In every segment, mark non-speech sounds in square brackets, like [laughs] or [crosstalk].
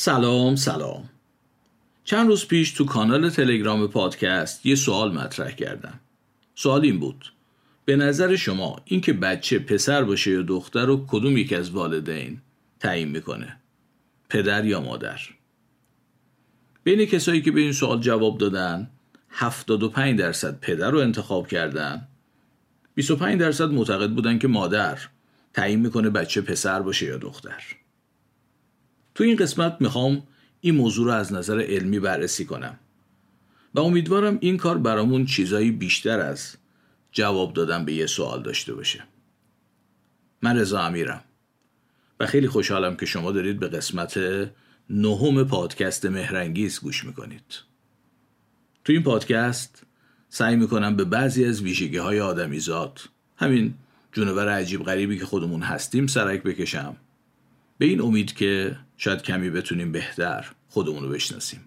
سلام سلام. چند روز پیش تو کانال تلگرام پادکست یه سوال مطرح کردم. سوال این بود. به نظر شما اینکه بچه پسر باشه یا دختر رو کدوم یک از والدین تعیین می‌کنه؟ پدر یا مادر؟ بین کسایی که به این سوال جواب دادن 75 درصد پدر رو انتخاب کردن. 25 درصد معتقد بودن که مادر تعیین می‌کنه بچه پسر باشه یا دختر. تو این قسمت می‌خوام این موضوع رو از نظر علمی بررسی کنم. و امیدوارم این کار برامون چیزایی بیشتر از جواب دادن به یه سوال داشته باشه. من رضا امیرم. و خیلی خوشحالم که شما دارید به قسمت نهم پادکست مهرنگیز گوش می‌کنید. تو این پادکست سعی می‌کنم به بعضی از ویژگی های آدمیزاد همین جونور عجیب غریبی که خودمون هستیم سرک بکشم. به این امید که شاید کمی بتونیم بهتر خودمون رو بشناسیم.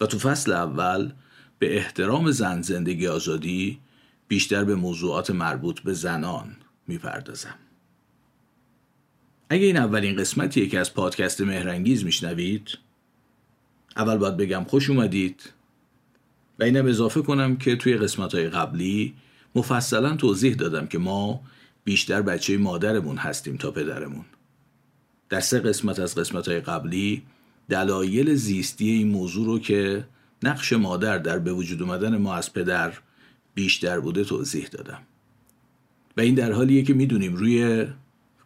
و تو فصل اول به احترام زن زندگی آزادی بیشتر به موضوعات مربوط به زنان می‌پردازم. اگه این اولین قسمتیه که از پادکست مهرنگیز میشنوید اول باید بگم خوش اومدید و اینم اضافه کنم که توی قسمت های قبلی مفصلا توضیح دادم که ما بیشتر بچه مادرمون هستیم تا پدرمون. در سه قسمت از قسمت های قبلی دلایل زیستی این موضوع رو که نقش مادر در به وجود اومدن ما از پدر بیشتر بوده توضیح دادم. و این در حالیه که می‌دونیم روی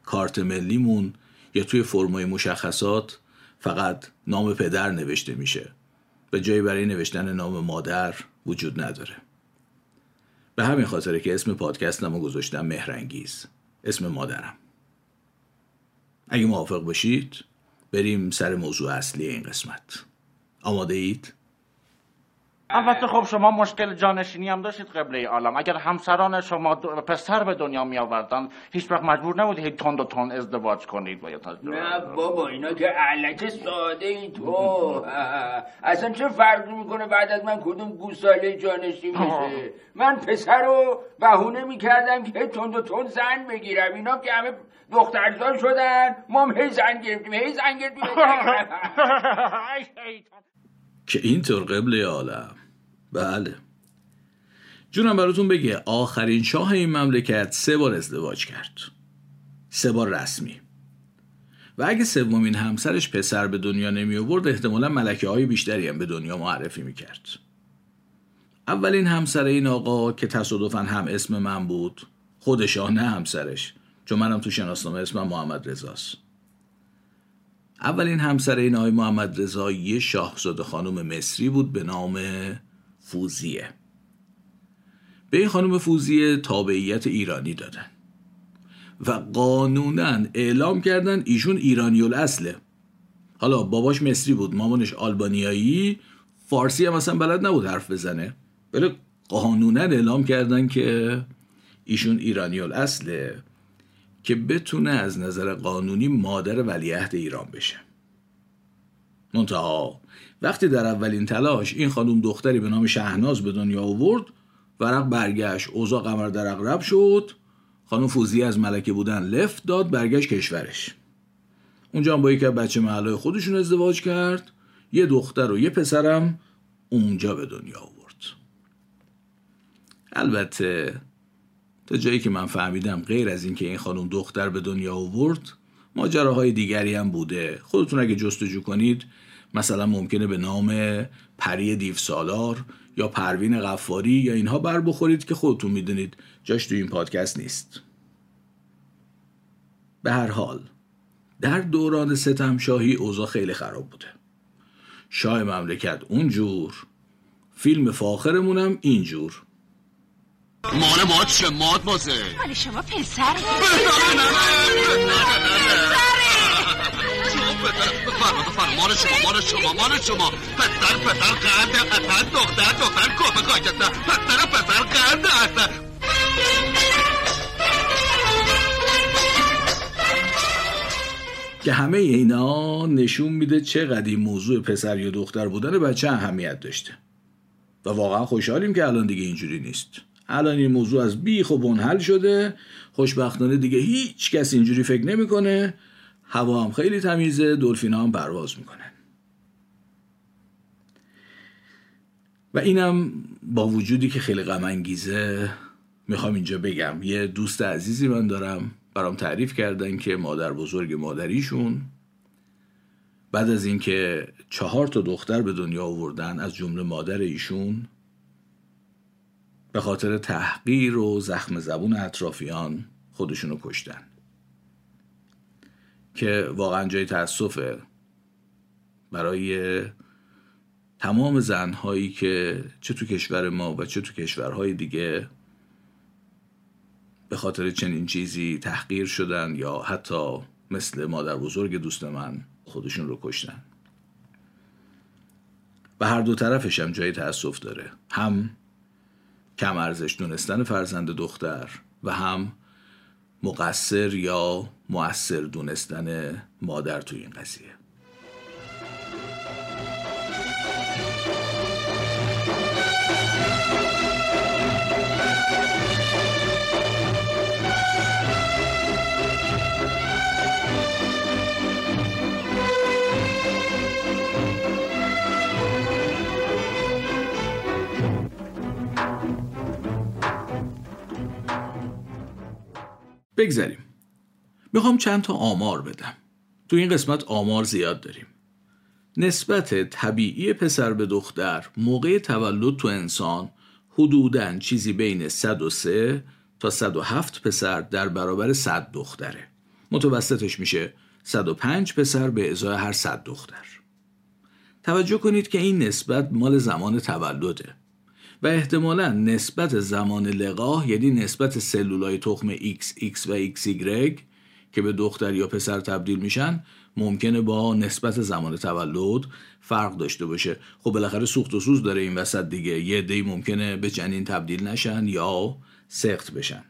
کارت ملیمون یا توی فرمای مشخصات فقط نام پدر نوشته میشه و جایی برای نوشتن نام مادر وجود نداره. به همین خاطره که اسم پادکست رو گذاشتم مهرنگیز اسم مادرم. اگه موافق باشید بریم سر موضوع اصلی این قسمت آماده اید؟ البته خب شما مشکل جانشینی هم داشتید قبله عالم. اگر همسران شما پسر به دنیا می آوردن هیچ وقت مجبور نبودید هی تند و تند ازدواج کنید نه بابا اینا که علک ساده ای تو. [laughs] اصلا چه فرقی می‌کنه بعد از من کدوم گوساله جانشین بشه من پسر رو بهونه می‌کردم که تند و تند زن بگیرم. اینا که همه دخترزا شدن ما هم هی زن گرفتیم هی زن گرفتیم. [laughs] [laughs] که اینطور قبل عالم. بله. جونم براتون بگه آخرین شاه این مملکت سه بار ازدواج کرد. سه بار رسمی. و اگه سومین همسرش پسر به دنیا نمی آورد احتمالا ملکه های بیشتری هم به دنیا معرفی می کرد. اولین همسر این آقا که تصادفا هم اسم من بود خودش نه همسرش چون منم تو شناسنامه اسمم محمد رضاست. اولین همسر این آقای محمد رضا یه شاهزاده خانم مصری بود به نام فوزیه. به این خانم فوزیه تابعیت ایرانی دادن. و قانونا اعلام کردن ایشون ایرانی اصله حالا باباش مصری بود مامانش آلبانیایی فارسی هم اصلا بلد نبود حرف بزنه. ولی قانونا اعلام کردن که ایشون ایرانی اصله که بتونه از نظر قانونی مادر ولیعهد ایران بشه. منتها وقتی در اولین تلاش این خانم دختری به نام شهناز به دنیا آورد ورق برگشت اوضاع قمر در اقرب شد. خانم فوزی از ملکه بودن لفت داد برگشت کشورش. اونجا هم با یکی بچه محلای خودشون ازدواج کرد. یه دختر و یه پسرم اونجا به دنیا آورد. البته تا جایی که من فهمیدم غیر از اینکه این خانم دختر به دنیا آورد ماجراهای دیگری هم بوده. خودتون اگه جستجو کنید مثلا ممکنه به نام پری دیو سالار یا پروین غفاری یا اینها بر بخورید که خودتون می‌دونید. جاش تو این پادکست نیست. به هر حال در دوران ستم شاهی اوضاع خیلی خراب بوده. شاه مملکت اونجور فیلم فاخرمونم اینجور. مال ما چه ماد بازه. مال شما پسر. مال شما مال شما مال شما. قرد اصلا دختر دختر کافه کاجسته پسر پسر قرد اصلا که همه اینا نشون میده چقدر این موضوع پسر یا دختر بودن بچه اهمیت داشته. و واقعا خوشحالیم که الان دیگه اینجوری نیست. الان این موضوع از بیخ و بنحل شده. خوشبختانه دیگه هیچ کس اینجوری فکر نمی‌کنه. هوا هم خیلی تمیزه دلفین هم پرواز می‌کنن و اینم با وجودی که خیلی غم انگیزه می‌خوام اینجا بگم. یه دوست عزیزی من دارم برام تعریف کردن که مادر بزرگ مادریشون بعد از اینکه چهار تا دختر به دنیا آوردن از جمله مادر ایشون به خاطر تحقیر و زخم زبون اطرافیان خودشونو کشتن. که واقعا جای تاسفه برای تمام زنهایی که چه تو کشور ما و چه تو کشورهای دیگه به خاطر چنین چیزی تحقیر شدن یا حتی مثل مادر بزرگ دوست من خودشون رو کشتن. و هر دو طرفش هم جای تأسف داره. هم کم ارزش دونستن فرزند دختر و هم مقصر یا مؤثر دونستن مادر تو این قضیه؟ بگذریم. می‌خوام چند تا آمار بدم. تو این قسمت آمار زیاد داریم. نسبت طبیعی پسر به دختر موقع تولد تو انسان حدوداً چیزی بین 103 تا 107 پسر در برابر 100 دختره. متوسطش میشه 105 پسر به ازای هر 100 دختر. توجه کنید که این نسبت مال زمان تولده. و احتمالا نسبت زمان لقاح یعنی نسبت سلولای تخم XX و XY که به دختر یا پسر تبدیل میشن ممکنه با نسبت زمان تولد فرق داشته باشه. خب بالاخره سوخت و سوز داره این وسط دیگه. یه دی ممکنه به جنین تبدیل نشن یا سخت بشن.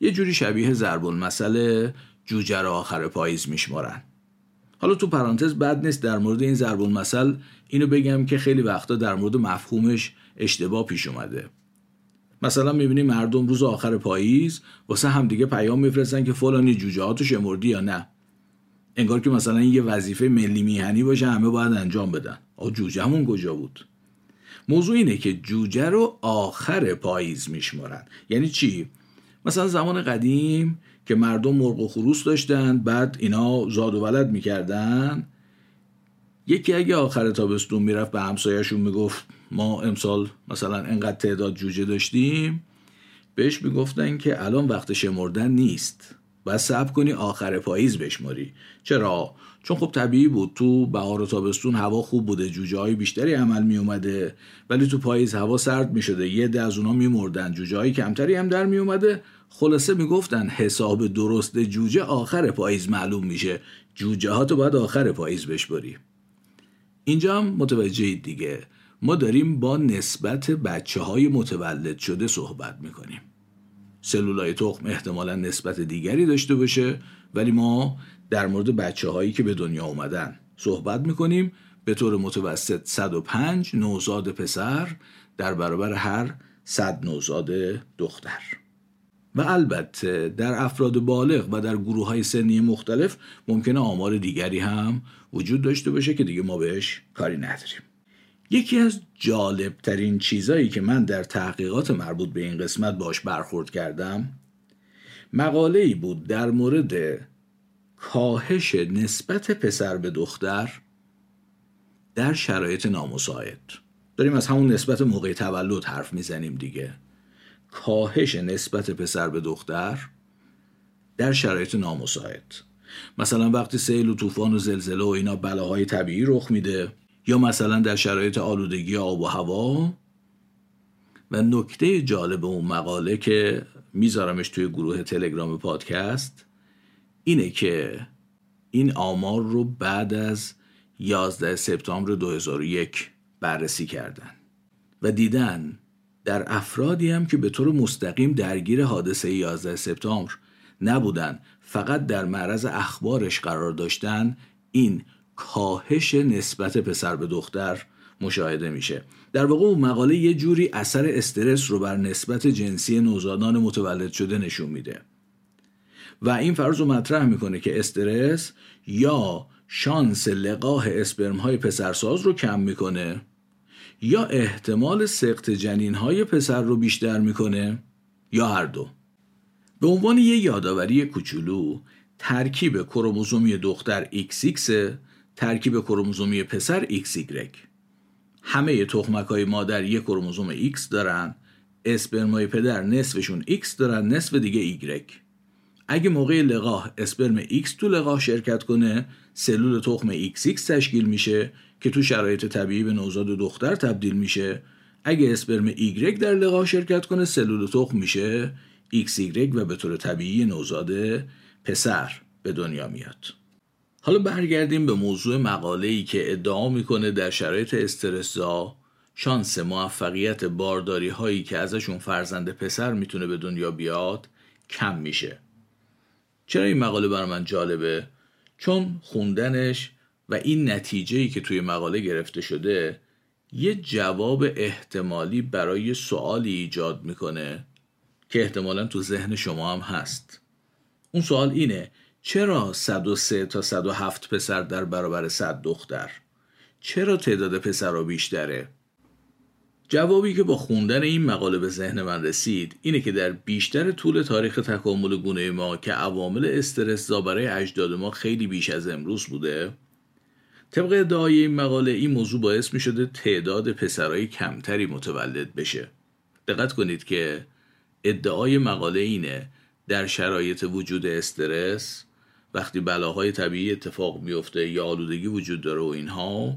یه جوری شبیه ضرب المثل جوجه رو آخر پاییز میشمارن. حالا تو پرانتز بد نیست در مورد این ضرب المثل اینو بگم که خیلی وقتا در مورد مفهومش اشتباه پیش اومده. مثلا می‌بینی مردم روز آخر پاییز واسه همدیگه پیام میفرستن که فلانی جوجه شمردی یا نه. انگار که مثلا یه وظیفه ملی میهنی باشه همه باید انجام بدن. آ جوجه همون کجا بود؟ موضوع اینه که جوجه رو آخر پاییز میشمارن. یعنی چی؟ مثلا زمان قدیم که مردم مرغ و خروس داشتن بعد اینا زاد و ولد می‌کردن یکی اگه آخر تابستون می‌رفت به همسایهشون می‌گفت ما امسال مثلا انقدر تعداد جوجه داشتیم بهش می‌گفتن که الان وقت شمردن نیست باید صبر کنی آخر پاییز بشماری. چرا؟ چون خب طبیعی بود. تو بهار و تابستون هوا خوب بوده جوجه های بیشتری عمل می اومده ولی تو پاییز هوا سرد می شده یه ده از اونا می مردن جوجه های کمتری هم در می اومده خلاصه می‌گفتن حساب درست جوجه آخر پاییز معلوم میشه. جوجه ها تو باید آخر پاییز بشبری اینجا هم متوجه دیگه. ما داریم با نسبت بچه های متولد شده صحبت می‌کنیم. سلولای تخم احتمالا نسبت دیگری داشته باشه ولی ما در مورد بچه هایی که به دنیا اومدن صحبت می‌کنیم. به طور متوسط 105 نوزاد پسر در برابر هر 100 نوزاد دختر. و البته در افراد بالغ و در گروه های سنی مختلف ممکنه آمار دیگری هم وجود داشته باشه که دیگه ما بهش کاری نداریم. یکی از جالبترین چیزایی که من در تحقیقات مربوط به این قسمت باش برخورد کردم مقاله ای بود در مورد کاهش نسبت پسر به دختر در شرایط نامساعد. داریم از همون نسبت موقع تولد حرف می‌زنیم دیگه. کاهش نسبت پسر به دختر در شرایط نامساعد. مثلا وقتی سیل و طوفان و زلزله و اینا بلاهای طبیعی رخ میده یا مثلا در شرایط آلودگی آب و هوا. و نکته جالب اون مقاله که میذارمش توی گروه تلگرام پادکست اینه که این آمار رو بعد از 11 سپتامبر 2001 بررسی کردن و دیدن در افرادی هم که به طور مستقیم درگیر حادثه 11 سپتامبر نبودن فقط در معرض اخبارش قرار داشتن این کاهش نسبت پسر به دختر مشاهده میشه. در واقع اون مقاله یه جوری اثر استرس رو بر نسبت جنسی نوزادان متولد شده نشون میده. و این فرض رو مطرح می‌کنه که استرس یا شانس لقاه اسپرم های پسرساز رو کم می‌کنه یا احتمال سقط جنین های پسر رو بیشتر می‌کنه یا هر دو. به عنوان یه یادآوری کوچولو ترکیب کروموزومی دختر XX ترکیب کروموزومی پسر XY همه تخمک های مادر یک کروموزوم X دارن. اسپرمای پدر نصفشون X دارن نصف دیگه Y اگه موقع لقاح اسپرم X تو لقاح شرکت کنه سلول تخم XX تشکیل میشه که تو شرایط طبیعی به نوزاد دختر تبدیل میشه. اگه اسپرم Y در لقاح شرکت کنه سلول تخم میشه XY و به طور طبیعی نوزاد پسر به دنیا میاد. حالا برگردیم به موضوع مقاله ای که ادعا می‌کنه در شرایط استرسزا شانس موفقیت بارداری هایی که ازشون فرزند پسر می‌تونه به دنیا بیاد کم میشه چرا این مقاله بر من جالبه؟ چون خوندنش و این نتیجه ای که توی مقاله گرفته شده یه جواب احتمالی برای سوالی ایجاد می‌کنه که احتمالا تو ذهن شما هم هست اون سوال اینه چرا 103 تا 107 پسر در برابر 100 دختر؟ چرا تعداد پسرها بیشتره؟ جوابی که با خوندن این مقاله به ذهن من رسید اینه که در بیشتر طول تاریخ تکامل گونه ما که عوامل استرس برای اجداد ما خیلی بیش از امروز بوده طبق ادعای این مقاله این موضوع باعث می شده تعداد پسرهای کمتری متولد بشه دقت کنید که ادعای مقاله اینه در شرایط وجود استرس وقتی بلاهای طبیعی اتفاق میفته یا آلودگی وجود داره و اینها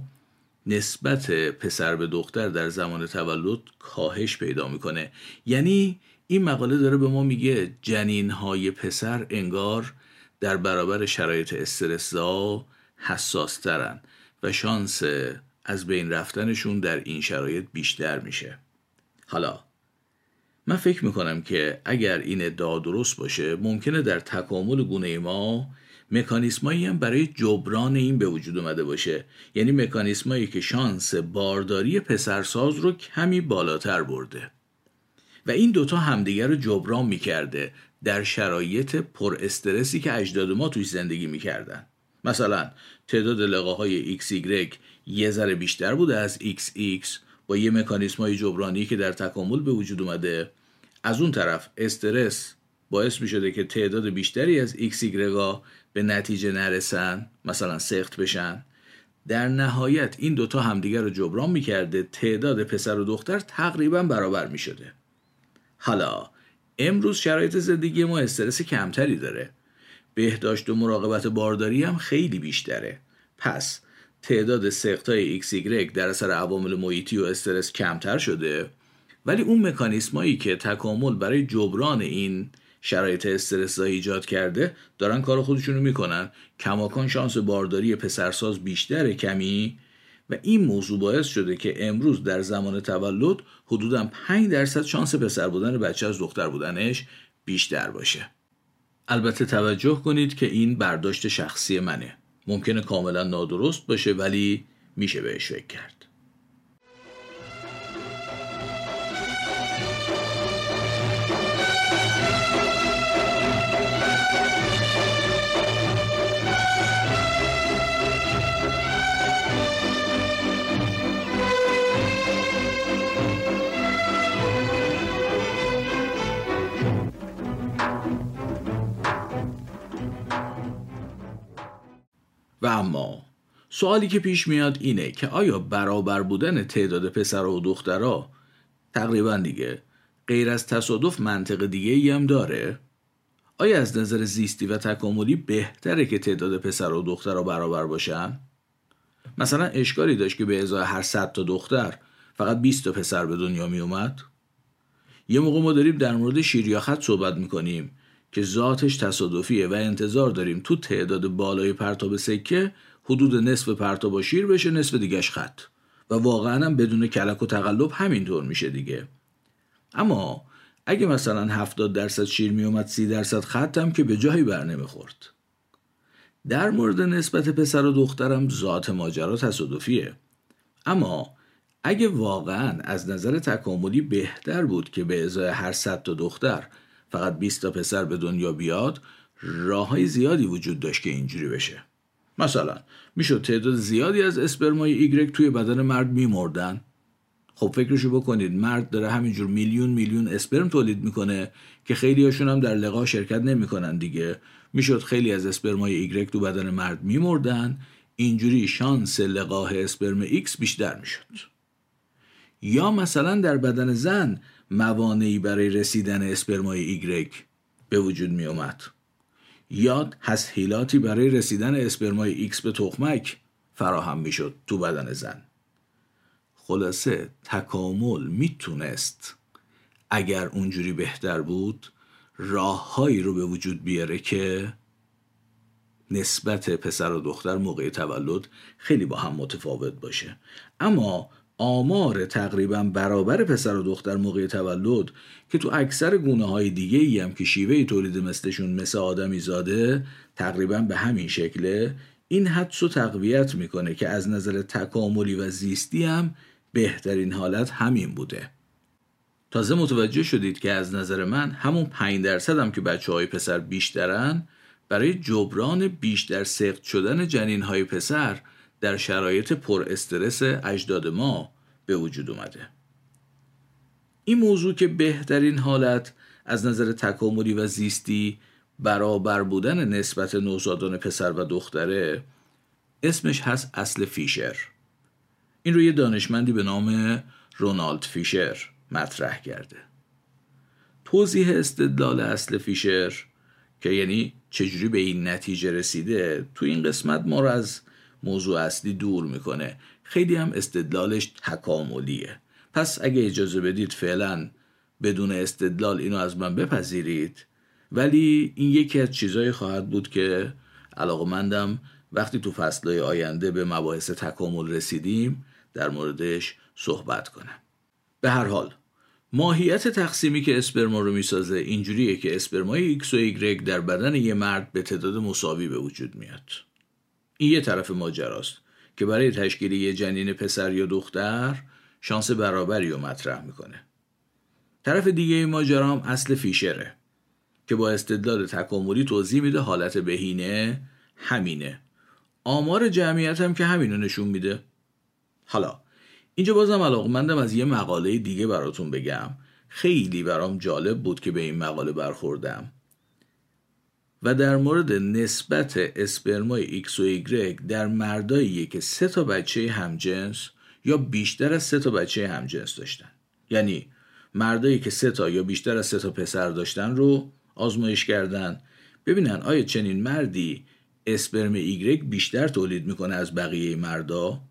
نسبت پسر به دختر در زمان تولد کاهش پیدا می‌کنه. یعنی این مقاله داره به ما میگه جنین های پسر انگار در برابر شرایط استرسا حساس ترن و شانس از بین رفتنشون در این شرایط بیشتر میشه. حالا من فکر می‌کنم که اگر این ادعا درست باشه ممکنه در تکامل گونه ما مکانیسمایی هم برای جبران این به وجود اومده باشه. یعنی مکانیسمایی که شانس بارداری پسرساز رو کمی بالاتر برده. و این دوتا همدیگر رو جبران می‌کرده در شرایط پر استرسی که اجداد ما توی زندگی می‌کردن. مثلا تعداد لقاهای XY یه ذره بیشتر بوده از XX با یه مکانیسم های جبرانی که در تکامل به وجود اومده. از اون طرف استرس باعث می شده که تعداد بیشتری از XY به نتیجه نرسن مثلا سخت بشن. در نهایت این دوتا همدیگر رو جبران می‌کرده تعداد پسر و دختر تقریبا برابر می شده حالا امروز شرایط زندگی ما استرس کمتری داره. بهداشت و مراقبت بارداری هم خیلی بیشتره. پس تعداد سخت های XY در اثر عوامل محیطی و استرس کمتر شده. ولی اون مکانیسمایی که تکامل برای جبران این شرایط استرس ایجاد کرده دارن کار خودشونو می‌کنن. کماکان شانس بارداری پسرساز بیشتره کمی. و این موضوع باعث شده که امروز در زمان تولد حدودا 5 درصد شانس پسر بودن بچه از دختر بودنش بیشتر باشه. البته توجه کنید که این برداشت شخصی منه. ممکنه کاملا نادرست باشه ولی میشه بهش فکر کرد. و اما سوالی که پیش میاد اینه که آیا برابر بودن تعداد پسر و دخترها تقریبا دیگه غیر از تصادف منطق دیگه ای هم داره؟ آیا از نظر زیستی و تکاملی بهتره که تعداد پسر و دخترها برابر باشن؟ مثلا اشکالی داشت که به ازای هر صد تا دختر فقط 20 تا پسر به دنیا می اومد؟ یه موقع ما داریم در مورد شیریاخت صحبت می‌کنیم که ذاتش تصادفیه و انتظار داریم تو تعداد بالای پرتاب سکه حدود نصف پرتاب شیر بشه نصف دیگهش خط. و واقعا هم بدون کلک و تقلب همینطور میشه دیگه. اما اگه مثلا 70 درصد شیر میومد 30 درصد خط هم که به جایی بر نمی‌خورد. در مورد نسبت پسر و دخترم ذات ماجرا تصادفیه. اما اگه واقعا از نظر تکاملی بهتر بود که به ازای هر صد تا دختر فقط 20 تا پسر به دنیا بیاد راه های زیادی وجود داشت که اینجوری بشه. مثلا می‌شد تعداد زیادی از اسپرمای ایگرگ توی بدن مرد میمردن. خب فکرشو بکنید مرد داره همینجور میلیون میلیون اسپرم تولید می‌کنه که خیلی هاشون هم در لقاح شرکت نمی‌کنن دیگه. می‌شد خیلی از اسپرمای ایگرگ تو بدن مرد میمردن. اینجوری شانس لقاح اسپرم ایکس بیشتر می‌شد. یا مثلا در بدن زن موانعی برای رسیدن اسپرمای ایگرک به وجود می اومد یا تسهیلاتی برای رسیدن اسپرمای ایکس به تخمک فراهم می‌شد تو بدن زن. خلاصه تکامل می‌تونست. اگر اونجوری بهتر بود راههایی رو به وجود بیاره که نسبت پسر و دختر موقع تولد خیلی با هم متفاوت باشه. اما آمار تقریبا برابر پسر و دختر موقع تولد که تو اکثر گونه های دیگه ای هم که شیوه تولید مثلشون مثل آدمی زاده تقریبا به همین شکله این حدس و تقویت می‌کنه که از نظر تکاملی و زیستی هم بهترین حالت همین بوده. تازه متوجه شدید که از نظر من همون 5 درصد هم که بچه های پسر بیشترن برای جبران بیشتر سخت شدن جنین های پسر در شرایط پر استرس اجداد ما به وجود اومده. این موضوع که بهترین حالت از نظر تکاملی و زیستی برابر بودن نسبت نوزادان پسر و دختره اسمش هست اصل فیشر. این رو یه دانشمندی به نام رونالد فیشر مطرح کرده. توضیح استدلال اصل فیشر که یعنی چجوری به این نتیجه رسیده تو این قسمت ما رو از موضوع اصلی دور می‌کنه. خیلی هم استدلالش تکاملیه. پس اگه اجازه بدید فعلا بدون استدلال اینو از من بپذیرید. ولی این یکی از چیزایی خواهد بود که علاقمندم وقتی تو فصلهای آینده به مباحث تکامل رسیدیم در موردش صحبت کنم. به هر حال ماهیت تقسیمی که اسپرما رو می‌سازه اینجوریه که اسپرمای ایکس و ایگرگ در بدن یه مرد به تعداد مساوی به وجود میاد. این یه طرف ماجراست که برای تشکیل یه جنین پسر یا دختر شانس برابری رو مطرح می‌کنه. طرف دیگه ماجرا هم اصل فیشره که با استدلال تکاملی توضیح میده حالت بهینه همینه. آمار جمعیت هم که همینو نشون میده. حالا اینجا بازم علاقمندم از یه مقاله دیگه براتون بگم. خیلی برام جالب بود که به این مقاله برخوردم. و در مورد نسبت اسپرمای ایکس و ایگرگ در مرداییه که سه تا بچه همجنس یا بیشتر از سه تا بچه همجنس داشتن. یعنی مردایی که سه تا یا بیشتر از سه تا پسر داشتن رو آزمایش کردن. ببینن آیا چنین مردی اسپرم ایگرگ بیشتر تولید می‌کنه از بقیه مردا؟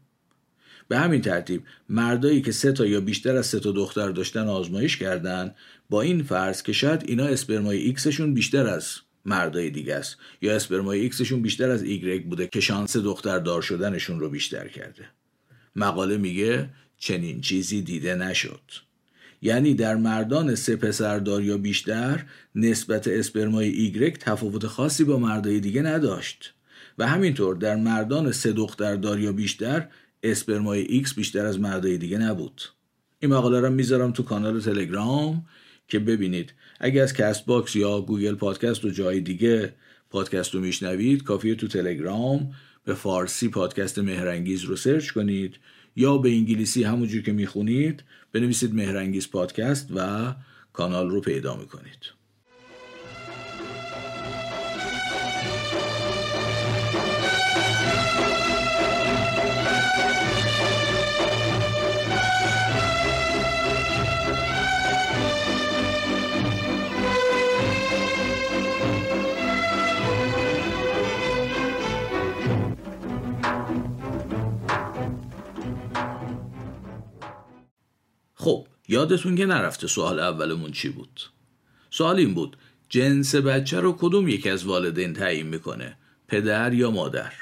به همین ترتیب مردایی که سه تا یا بیشتر از سه تا دختر داشتن آزمایش کردن با این فرض که شاید اینا اسپرمای ایکسشون بیشتر از مردای دیگه است. یا اسپرمای ایکسشون بیشتر از ایگرگ بوده که شانس دختر دار شدنشون رو بیشتر کرده. مقاله میگه چنین چیزی دیده نشد. یعنی در مردان سه پسردار یا بیشتر نسبت اسپرمای ایگرگ تفاوت خاصی با مردای دیگه نداشت. و همینطور در مردان سه دختردار یا بیشتر اسپرمای ایکس بیشتر از مردای دیگه نبود. این مقاله رو می‌ذارم تو کانال تلگرام. که ببینید. اگه از Castbox یا Google Podcast و جای دیگه پادکست رو میشنوید کافیه تو تلگرام به فارسی پادکست مهرنگیز رو search کنید یا به انگلیسی همونجور که می‌خونید بنویسید مهرنگیز پادکست و کانال رو پیدا می‌کنید. خب یادتون که نرفته سوال اولمون چی بود؟ سوال این بود جنس بچه رو کدوم یکی از والدین تعیین می‌کنه پدر یا مادر؟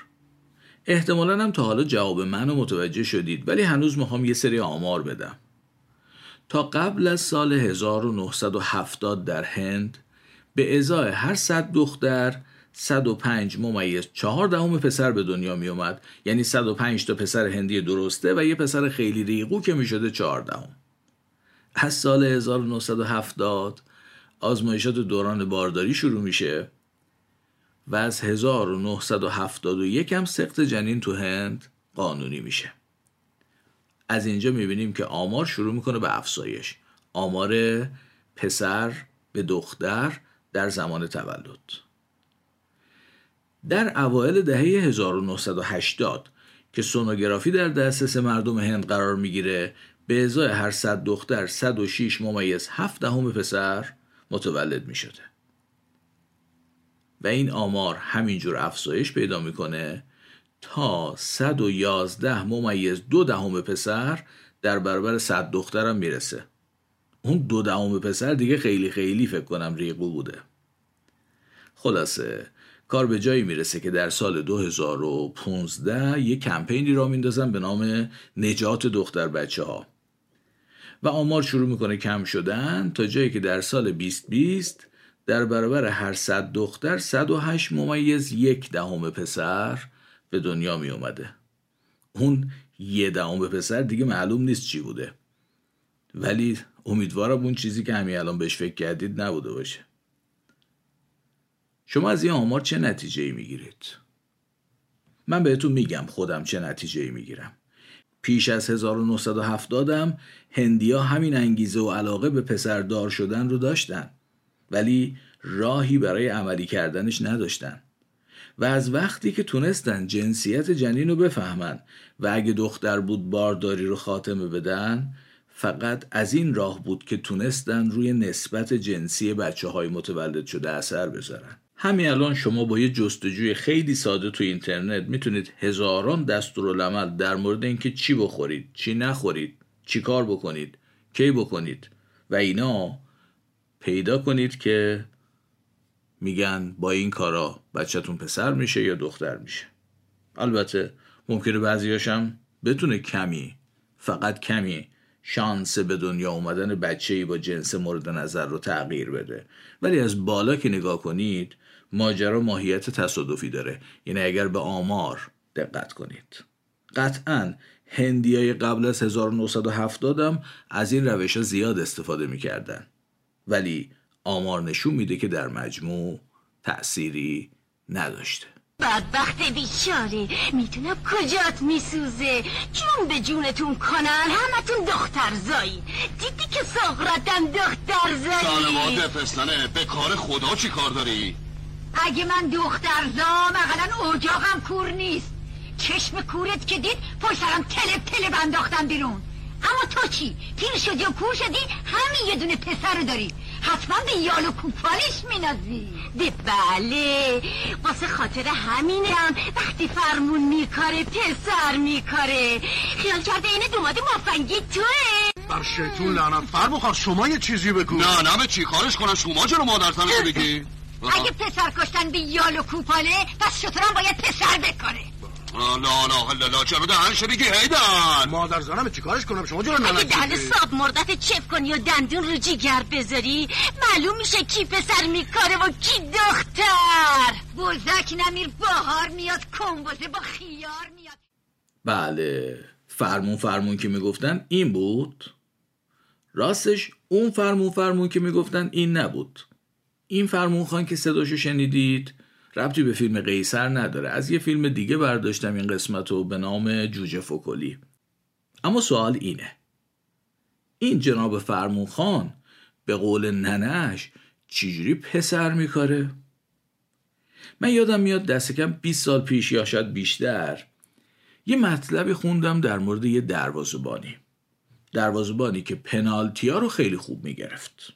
احتمالا هم تا حالا جواب منو متوجه شدید ولی هنوز می‌خوام یه سری آمار بدم. تا قبل از سال 1970 در هند به ازای هر صد دختر 105 ممیز 4 دهم پسر به دنیا می اومد یعنی 105 تا پسر هندی درسته و یه پسر خیلی ریقو که می شده 4 دهم. از سال 1970 آزمایشات دوران بارداری شروع میشه و از 1971 هم سخت جنین تو هند قانونی میشه. از اینجا می‌بینیم که آمار شروع می‌کنه به افزایش. آمار پسر به دختر در زمان تولد. در اوایل دهه 1980 که سونوگرافی در دسترس مردم هند قرار می‌گیره به ازای هر صد دختر 106 ممیز 7 دهم پسر متولد می شده. و این آمار همینجور افزایش پیدا می‌کنه تا 111 ممیز دو دهم پسر در برابر 100 دخترم می‌رسه. اون دو دهم پسر دیگه خیلی خیلی فکر کنم ریقو بوده. خلاصه کار به جایی می‌رسه که در سال 2015 یه کمپینی را میندازن به نام نجات دختر بچه ها و آمار شروع می‌کنه کم شدن تا جایی که در سال 2020 در برابر هر صد دختر 108 ممیز یک دهم پسر به دنیا می اومده اون یه دهم پسر دیگه معلوم نیست چی بوده. ولی امیدوارم اون چیزی که همین الان بهش فکر کردید نبوده باشه. شما از این آمار چه نتیجه ای می‌گیرید؟ من بهتون میگم خودم چه نتیجه ای می‌گیرم. پیش از 1970 هم هندیا همین انگیزه و علاقه به پسردار شدن رو داشتن ولی راهی برای عملی کردنش نداشتن. و از وقتی که تونستن جنسیت جنین رو بفهمن و اگه دختر بود بارداری رو خاتمه بدن فقط از این راه بود که تونستن روی نسبت جنسی بچه های متولد شده اثر بذارن. همین الان شما با یه جستجوی خیلی ساده تو اینترنت می‌تونید هزاران دستورالعمل در مورد اینکه چی بخورید چی نخورید چی کار بکنید؟ کی بکنید؟ و اینا پیدا کنید که میگن با این کارا بچهتون پسر میشه یا دختر میشه. البته ممکنه بعضیاشم بتونه کمی فقط کمی شانس به دنیا اومدن بچه ای با جنس مورد نظر رو تغییر بده. ولی از بالا که نگاه کنید ماجرا ماهیت تصادفی داره. یعنی اگر به آمار دقت کنید. قطعا هندیای قبل از 1970 هم از این روش ها زیاد استفاده می‌کردن. ولی آمار نشون میده که در مجموع تأثیری نداشته. بدبخت بیچاره. می‌تونم کجات میسوزه. جون به جونتون کنن همتون دختر زایی دیدی که ساغرتم دختر زایی سالمات پسنه به کار خدا چی کار داری؟ اگه من دختر زام اقلا اجاقم کور نیست. چشم کورت که دید پشترم تلب تلب انداختم بیرون. اما تو چی؟ پیر شدی و کور شدی؟ همین یه دونه پسر داری. حتما به یال و کوپالش مینازی. ده بله. واسه خاطر همینم وقتی فرمون میکاره پسر میکاره. خیال کرده اینه دوماد مافنگی توه. بر شیطون لعنت. خواهد شما یه چیزی بگو. نه نه به چی؟ کارش کنم. شما چرا مادر بگی؟ [laughs] اگه پسر کشتن به یال و کوپاله پس شطورم باید پسر بکنه لا لا لا چرا دهنش بگی هیدن مادر زنم چیکارش کنم؟ شما چرا اگه نلنگ دهن صاب مردت چف کنی و دندون رو جیگر بذاری معلوم میشه کی پسر میکاره و کی دختر. بزک نمیر بهار میاد کنبازه با خیار میاد. بله فرمون فرمون که می‌گفتن این بود. راستش اون فرمون فرمون که می‌گفتن این نبود. این فرمون خان که صداشو شنیدید ربطی به فیلم قیصر نداره. از یه فیلم دیگه برداشتم این قسمت رو به نام جوجه فکلی اما سوال اینه. این جناب فرمون خان به قول ننش چجوری پسر میکاره؟ من یادم میاد دست کم 20 سال پیش یا شاید بیشتر یه مطلبی خوندم در مورد یه دروازبانی دروازبانی که پنالتی ها رو خیلی خوب می‌گرفت.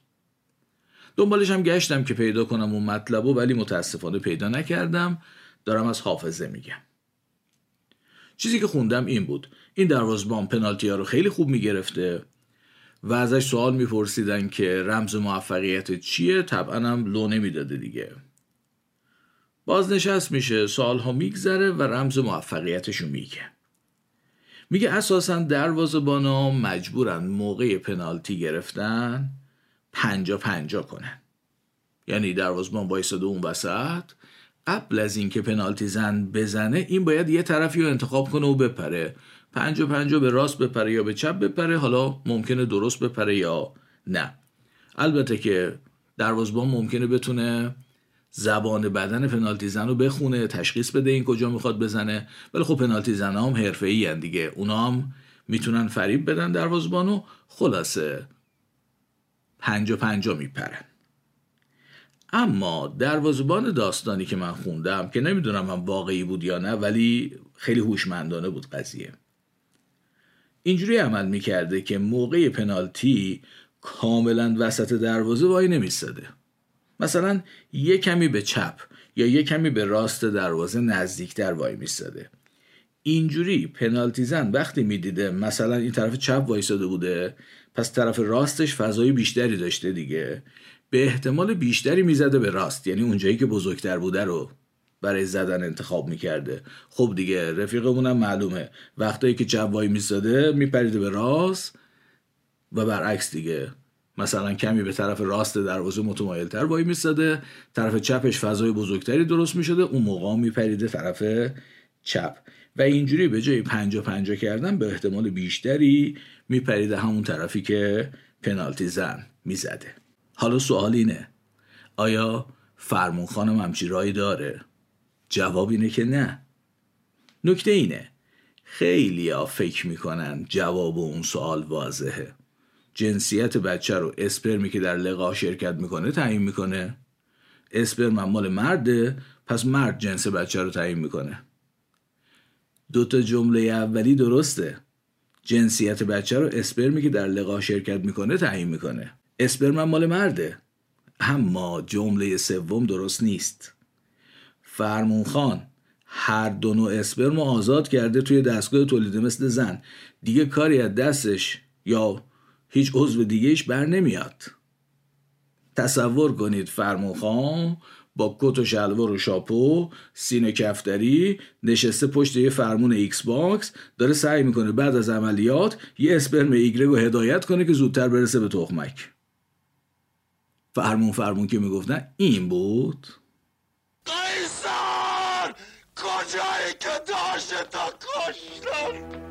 دنبالش هم گشتم که پیدا کنم اون مطلب رو ولی متاسفانه پیدا نکردم. دارم از حافظه میگم. چیزی که خوندم این بود. این دروازبان پنالتی ها رو خیلی خوب می‌گرفته و ازش سوال میپرسیدن که رمز موفقیت چیه؟ طبعا هم لو نمی‌داده دیگه. بازنشست میشه سالها میگذره و رمز موفقیتشو میگه. میگه اساسا دروازه‌بانا مجبورن موقع پنالتی گرفتن پنجا پنجا کنن. یعنی دروازبان وایساده اون وسط قبل از اینکه پنالتی زن بزنه این باید یه طرفی رو انتخاب کنه و بپره. پنجا پنجا به راست بپره یا به چپ بپره حالا ممکنه درست بپره یا نه. البته که دروازبان ممکنه بتونه زبان بدن پنالتی زن رو بخونه تشخیص بده این کجا می‌خواد بزنه. ولی خب پنالتی زن هم حرفه دیگه. اونا هم می‌تونن فریب بدن دروازبان و خلاصه پنجا پنجا میپرن. اما دروازبان داستانی که من خوندم که نمی‌دونم هم واقعی بود یا نه ولی خیلی هوشمندانه بود قضیه. اینجوری عمل می‌کرده که موقع پنالتی کاملا وسط دروازه وای نمیستده مثلا یه کمی به چپ یا یه کمی به راست دروازه نزدیکتر وای میستده اینجوری پنالتی زن وقتی می‌دیده مثلا این طرف چپ وایساده بوده پس طرف راستش فضای بیشتری داشته دیگه. به احتمال بیشتری می‌زده به راست. یعنی اونجایی که بزرگتر بوده رو برای زدن انتخاب می‌کرده. خب دیگه رفیقمونم معلومه. وقتایی که چپ وای می‌زده میپریده به راست و برعکس دیگه. مثلا کمی به طرف راست دروازه متمایلتر وای میستاده طرف چپش فضای بزرگتری درست می‌شده اون موقع میپریده طرف چپ. و اینجوری به جای پنجا پنجا کردن به احتمال بیشتری میپریده همون طرفی که پنالتی زن می‌زده. حالا سوال اینه آیا فرمون خانم همچی رای داره؟ جواب اینه که نه. نکته اینه خیلی ها فکر می‌کنن جواب اون سوال واضحه. جنسیت بچه رو اسپرمی که در لقا شرکت می‌کنه تعیین می‌کنه. اسپرم مال مرده پس مرد جنس بچه رو تعیین می‌کنه. دوتا جمله اولی درسته. جنسیت بچه رو اسپرمی که در لقا شرکت می‌کنه تعیین می‌کنه. اسپرم مال مرده. اما جمله سوم درست نیست. فرمون خان هر دو نوع اسپرم آزاد کرده توی دستگاه تولید مثل زن. دیگه کاری از دستش یا هیچ عضو دیگهش بر نمیاد. تصور کنید فرمون با کت و شلوار و شاپو سینه کفتری نشسته پشت یه فرمون Xbox داره سعی می‌کنه بعد از عملیات یه اسپرم ایگرگ رو هدایت کنه که زودتر برسه به تخمک فرمون فرمون که می‌گفتن این بود. قیصر! کجایی که داشته تا کشتم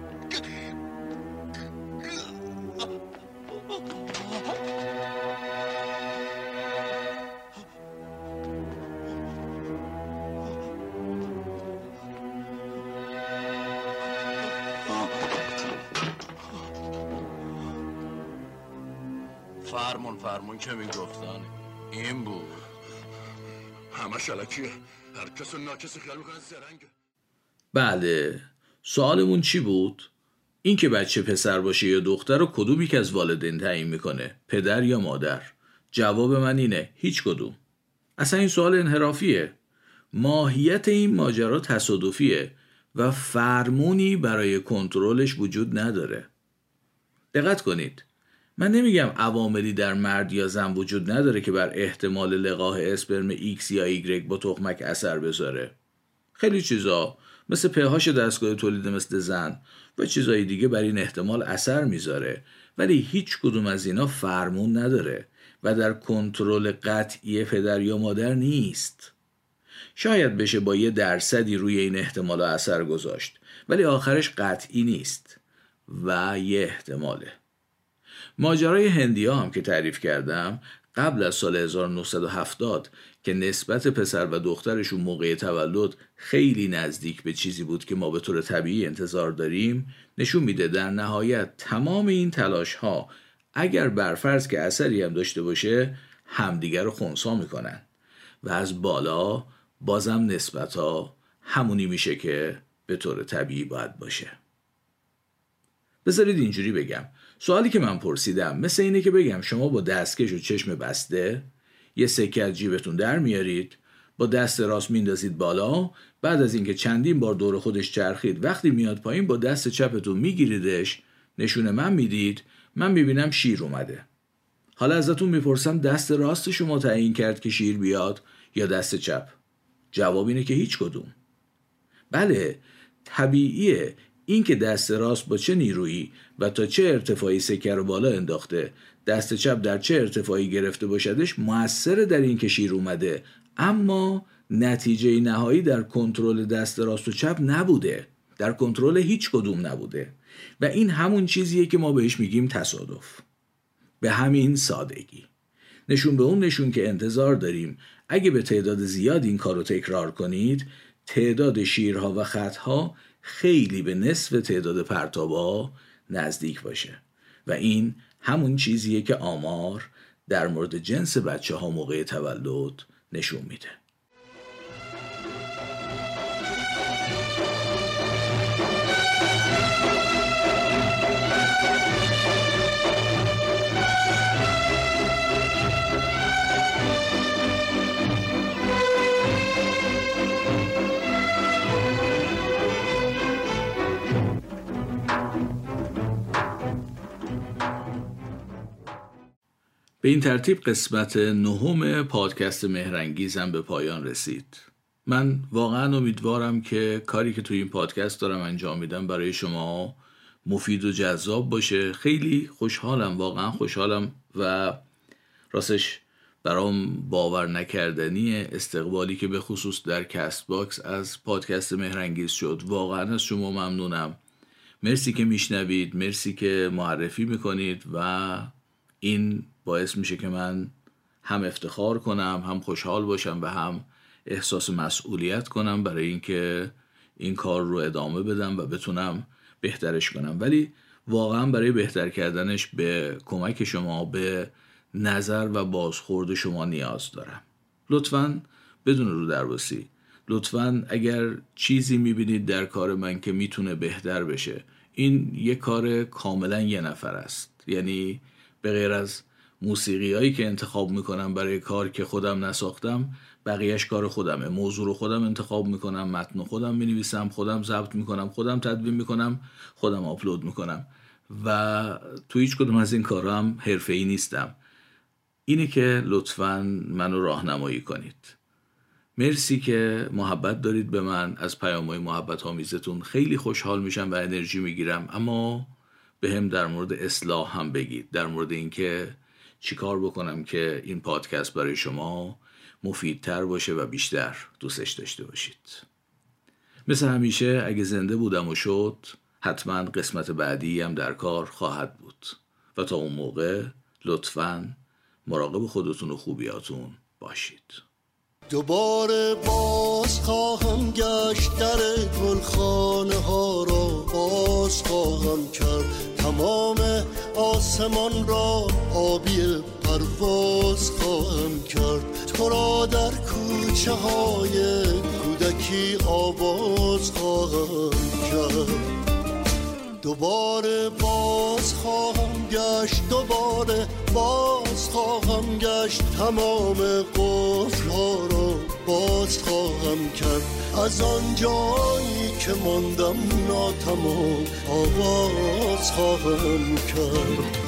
فرمون که می‌گفتن. این بود. همه شلکیه. هر کس و ناکس خیال می‌کنن زرنگ. بله. سوالمون چی بود؟ این که بچه پسر باشه یا دختر رو کدوم یک از والدین تعیین می‌کنه؟ پدر یا مادر؟ جواب من اینه هیچ کدوم. اصلا این سوال انحرافیه. ماهیت این ماجرا تصادفیه و فرمونی برای کنترلش وجود نداره. دقت کنید. من نمیگم عواملی در مرد یا زن وجود نداره که بر احتمال لقاه اسپرم X یا Y با تخمک اثر بذاره. خیلی چیزا مثل پهاش دستگاه تولید مثل زن و چیزای دیگه بر این احتمال اثر می‌ذاره. ولی هیچ کدوم از اینا فرمون نداره و در کنترل قطعی پدر یا مادر نیست. شاید بشه با یه درصدی روی این احتمال اثر گذاشت ولی آخرش قطعی نیست و یه احتماله. ماجرای هندی هم که تعریف کردم قبل از سال 1970 که نسبت پسر و دخترشون موقع تولد خیلی نزدیک به چیزی بود که ما به طور طبیعی انتظار داریم نشون میده در نهایت تمام این تلاش ها اگر برفرض که اثری هم داشته باشه همدیگر رو خونسا می‌کنن. و از بالا بازم نسبت ها همونی میشه که به طور طبیعی باید باشه. بذارید اینجوری بگم. سوالی که من پرسیدم مثل اینه که بگم شما با دستکش و چشم بسته یه سکه از جیبتون در میارید با دست راست میندازید بالا بعد از اینکه چندین بار دور خودش چرخید وقتی میاد پایین با دست چپتون میگیریدش نشونه من می‌دید من می‌بینم شیر اومده. حالا ازتون می‌پرسم دست راست شما تعیین کرد که شیر بیاد یا دست چپ؟ جواب اینه که هیچ کدوم. بله طبیعیه اینکه دست راست با چه نیرویی و تا چه ارتفاعی سکه رو بالا انداخته دست چپ در چه ارتفاعی گرفته باشدش موثر در این که شیر اومده. اما نتیجه نهایی در کنترل دست راست و چپ نبوده. در کنترل هیچ کدوم نبوده. و این همون چیزیه که ما بهش میگیم تصادف. به همین سادگی. نشون به اون نشون که انتظار داریم. اگه به تعداد زیاد این کار رو تکرار کنید تعداد شیرها و خطها خیلی به نصف تعداد پرتابا نزدیک باشه. و این همون چیزیه که آمار در مورد جنس بچه ها موقع تولد نشون میده. به این ترتیب قسمت نهم پادکست مهرنگیزم به پایان رسید. من واقعا امیدوارم که کاری که توی این پادکست دارم انجام میدم برای شما مفید و جذاب باشه. خیلی خوشحالم واقعا خوشحالم و راستش برام باور نکردنی استقبالی که به خصوص در Castbox از پادکست مهرنگیز شد. واقعا از شما ممنونم. مرسی که میشنوید مرسی که معرفی می‌کنید و این باعث میشه که من هم افتخار کنم هم خوشحال باشم و هم احساس مسئولیت کنم برای اینکه این کار رو ادامه بدم و بتونم بهترش کنم. ولی واقعا برای بهتر کردنش به کمک شما به نظر و بازخورد شما نیاز دارم. لطفا بدون رو درباسی. لطفا اگر چیزی می‌بینید در کار من که می‌تونه بهتر بشه این یه کار کاملا یه نفر است. یعنی به غیر از موسیقی هایی که انتخاب می‌کنم برای کار که خودم نساختم بقیهش کار خودمه. موضوع رو خودم انتخاب می‌کنم متن خودم می‌نویسم خودم ضبط می‌کنم خودم تدوین می‌کنم خودم آپلود می‌کنم. و تو هیچ کدوم از این کارها هم حرفه ای نیستم. اینه که لطفا منو راهنمایی کنید. مرسی که محبت دارید به من. از پیام های محبت آمیزتون خیلی خوشحال میشم و انرژی می‌گیرم. اما به هم در مورد اصلاح هم بگید. در مورد اینکه چیکار بکنم که این پادکست برای شما مفیدتر باشه و بیشتر دوستش داشته باشید؟ مثل همیشه اگه زنده بودم و شد حتما قسمت بعدی هم در کار خواهد بود. و تا اون موقع لطفا مراقب خودتون و خوبیاتون باشید. دوباره باز خواهم گشت در گلخانه ها را. باز خواهم کرد تمام آسمان را آبی پرواز خواهم کرد. تو را در کوچه های کودکی آواز خواهم کرد. دوباره باز خواهم گشت دوباره باز خواهم گشت. تمام قفل ها را باز خواهم کرد. از آن جایی که ماندم ناتمام آواز خواهم کرد.